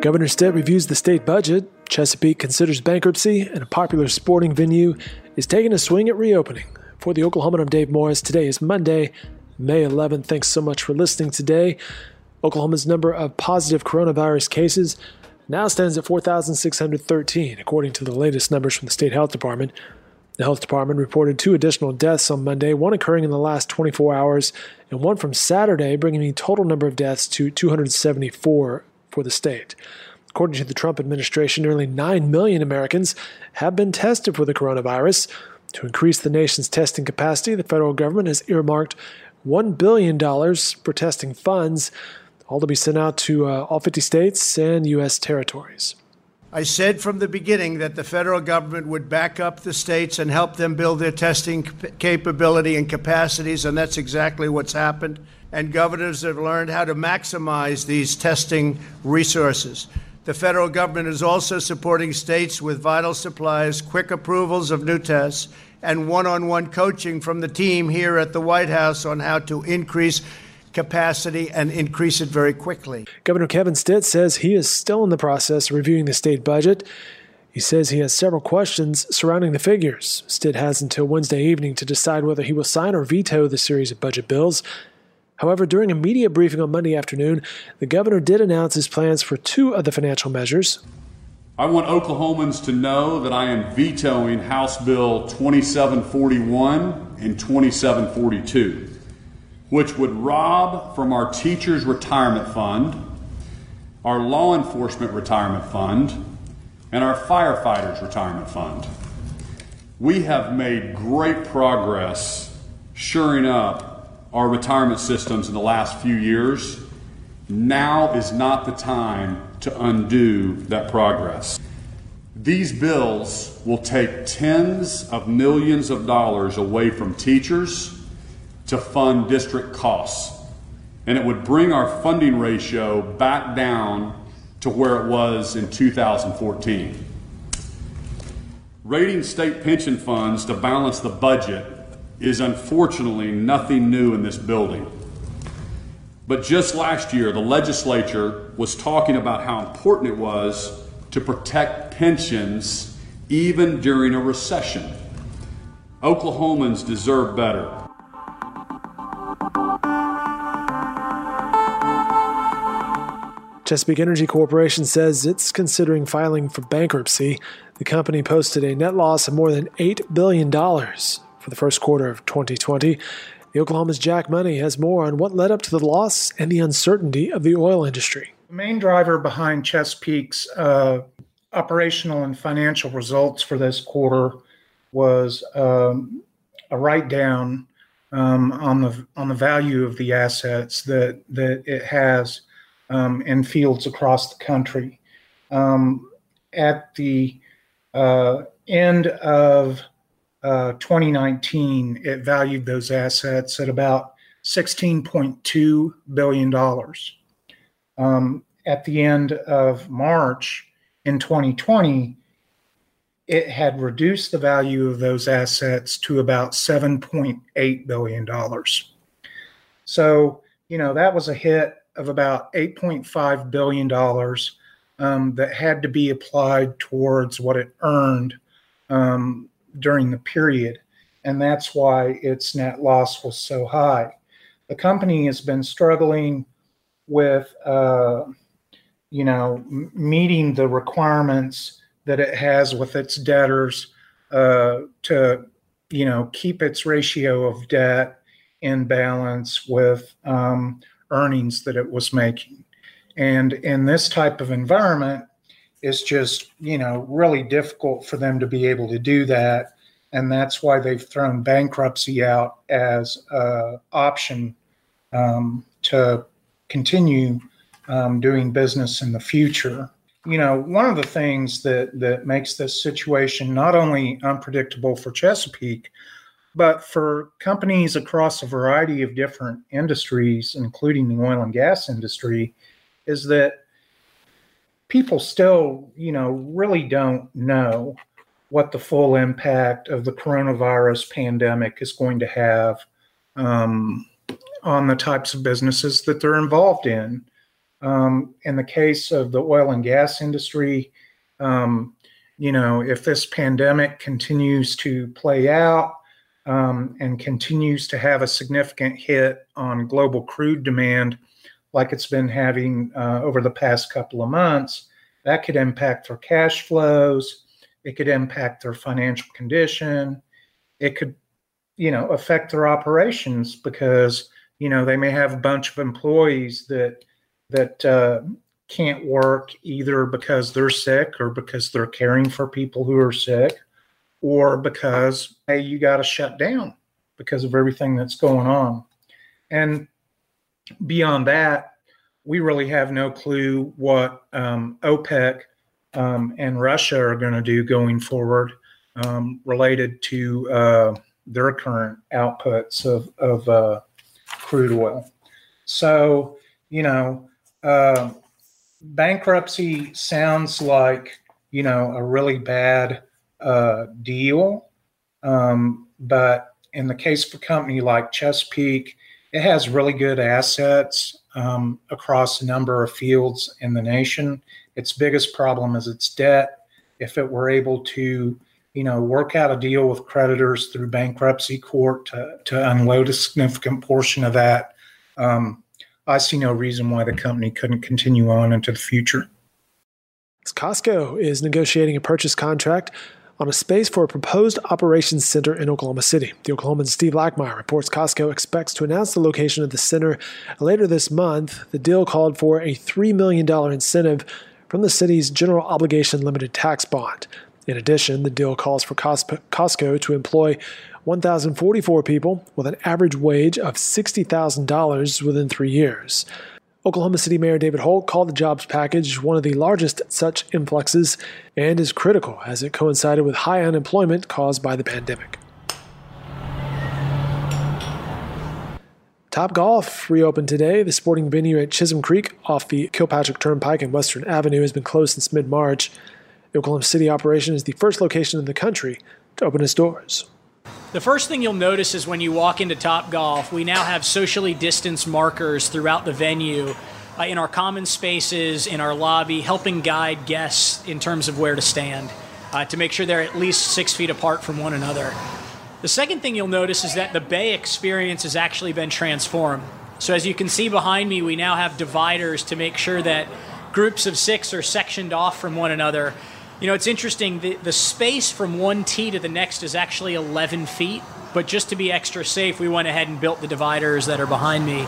Governor Stitt reviews the state budget. Chesapeake considers bankruptcy, and a popular sporting venue is taking a swing at reopening. For the Oklahoman, I'm Dave Morris. Today is Monday, May 11th. Thanks so much for listening today. Oklahoma's number of positive coronavirus cases now stands at 4,613, according to the latest numbers from the state health department. The health department reported two additional deaths on Monday, one occurring in the last 24 hours, and one from Saturday, bringing the total number of deaths to 274 for the state. According to the Trump administration, nearly 9 million Americans have been tested for the coronavirus. To increase the nation's testing capacity, the federal government has earmarked $1 billion for testing funds, all to be sent out to uh, all 50 states and U.S. territories. I said from the beginning that the federal government would back up the states and help them build their testing capability and capacities, and that's exactly what's happened and governors have learned how to maximize these testing resources. The federal government is also supporting states with vital supplies, quick approvals of new tests, and one on one coaching from the team here at the White House on how to increase capacity and increase it very quickly. Governor Kevin Stitt says he is still in the process of reviewing the state budget. He says he has several questions surrounding the figures. Stitt has until Wednesday evening to decide whether he will sign or veto the series of budget bills. However, during a media briefing on Monday afternoon, the governor did announce his plans for two of the financial measures. I want Oklahomans to know that I am vetoing House Bill 2741 and 2742, which would rob from our teachers' retirement fund, our law enforcement retirement fund, and our firefighters' retirement fund. We have made great progress shoring up our retirement systems in the last few years, now is not the time to undo that progress. These bills will take tens of millions of dollars away from teachers to fund district costs, and it would bring our funding ratio back down to where it was in 2014. Raiding state pension funds to balance the budget is unfortunately nothing new in this building. But just last year, the legislature was talking about how important it was to protect pensions even during a recession. Oklahomans deserve better. Chesapeake Energy Corporation says it's considering filing for bankruptcy. The company posted a net loss of more than $8 billion for the first quarter of 2020. The Oklahoman's Jack Money has more on what led up to the loss and the uncertainty of the oil industry. The main driver behind Chesapeake's uh, operational and financial results for this quarter was um, a write down um, on the on the value of the assets that that it has um, in fields across the country. Um, at the uh, end of uh, 2019, it valued those assets at about $16.2 billion. Um, at the end of March in 2020, it had reduced the value of those assets to about $7.8 billion. So, you know, that was a hit of about $8.5 billion um, that had to be applied towards what it earned um, during the period, and that's why its net loss was so high. The company has been struggling with, uh, you know, meeting the requirements that it has with its debtors uh, to, you know, keep its ratio of debt in balance with um, earnings that it was making. And in this type of environment, it's just you know really difficult for them to be able to do that and that's why they've thrown bankruptcy out as an option um, to continue um, doing business in the future. You know, one of the things that that makes this situation not only unpredictable for Chesapeake, but for companies across a variety of different industries, including the oil and gas industry, is that people still, you know, really don't know what the full impact of the coronavirus pandemic is going to have um, on the types of businesses that they're involved in. Um, in the case of the oil and gas industry, um, you know, if this pandemic continues to play out um, and continues to have a significant hit on global crude demand, like it's been having uh, over the past couple of months, that could impact their cash flows. It could impact their financial condition. It could, you know, affect their operations because you know they may have a bunch of employees that that uh, can't work either because they're sick or because they're caring for people who are sick or because hey you got to shut down because of everything that's going on and beyond that we really have no clue what um, opec um, and russia are going to do going forward um, related to uh, their current outputs of, of uh, crude oil. So you know uh, bankruptcy sounds like you know a really bad uh, deal, um, but in the case of a company like Chesapeake, it has really good assets um, across a number of fields in the nation. Its biggest problem is its debt. If it were able to, you know, work out a deal with creditors through bankruptcy court to, to unload a significant portion of that, um, I see no reason why the company couldn't continue on into the future. Costco is negotiating a purchase contract on a space for a proposed operations center in Oklahoma City. The Oklahoman Steve Lackmeyer reports Costco expects to announce the location of the center later this month. The deal called for a $3 million incentive from the city's general obligation limited tax bond. In addition, the deal calls for Costco to employ 1,044 people with an average wage of $60,000 within three years. Oklahoma City Mayor David Holt called the jobs package one of the largest such influxes and is critical as it coincided with high unemployment caused by the pandemic. Top Golf reopened today. The sporting venue at Chisholm Creek off the Kilpatrick Turnpike and Western Avenue has been closed since mid March. The Oklahoma City operation is the first location in the country to open its doors. The first thing you'll notice is when you walk into Top Golf, we now have socially distanced markers throughout the venue, uh, in our common spaces, in our lobby, helping guide guests in terms of where to stand uh, to make sure they're at least six feet apart from one another. The second thing you'll notice is that the bay experience has actually been transformed. So, as you can see behind me, we now have dividers to make sure that groups of six are sectioned off from one another you know, it's interesting. The, the space from one tee to the next is actually 11 feet, but just to be extra safe, we went ahead and built the dividers that are behind me.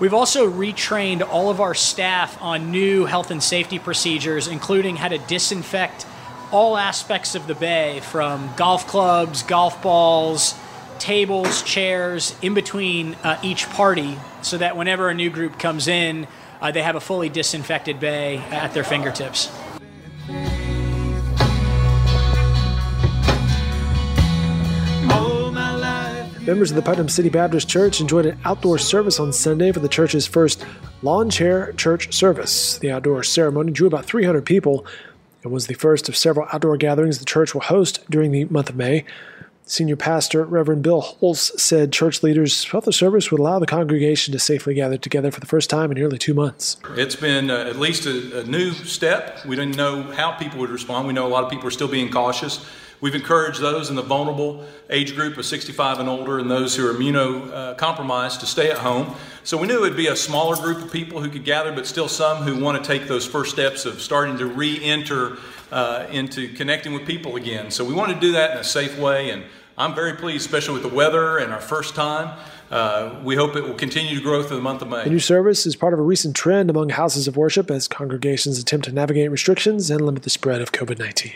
We've also retrained all of our staff on new health and safety procedures, including how to disinfect all aspects of the bay from golf clubs, golf balls, tables, chairs, in between uh, each party, so that whenever a new group comes in, uh, they have a fully disinfected bay at their fingertips. Members of the Putnam City Baptist Church enjoyed an outdoor service on Sunday for the church's first lawn chair church service. The outdoor ceremony drew about 300 people and was the first of several outdoor gatherings the church will host during the month of May. Senior pastor Reverend Bill Holtz said church leaders felt the service would allow the congregation to safely gather together for the first time in nearly two months. It's been uh, at least a, a new step. We didn't know how people would respond. We know a lot of people are still being cautious. We've encouraged those in the vulnerable age group of 65 and older and those who are immunocompromised to stay at home. So we knew it would be a smaller group of people who could gather, but still some who want to take those first steps of starting to re enter uh, into connecting with people again. So we want to do that in a safe way, and I'm very pleased, especially with the weather and our first time. Uh, we hope it will continue to grow through the month of May. The new service is part of a recent trend among houses of worship as congregations attempt to navigate restrictions and limit the spread of COVID 19.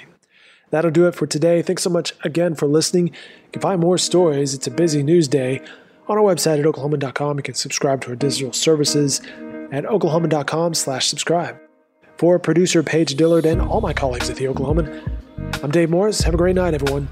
That'll do it for today. Thanks so much again for listening. You can find more stories. It's a busy news day on our website at oklahoman.com. You can subscribe to our digital services at oklahoman.com slash subscribe. For producer Paige Dillard and all my colleagues at The Oklahoman, I'm Dave Morris. Have a great night, everyone.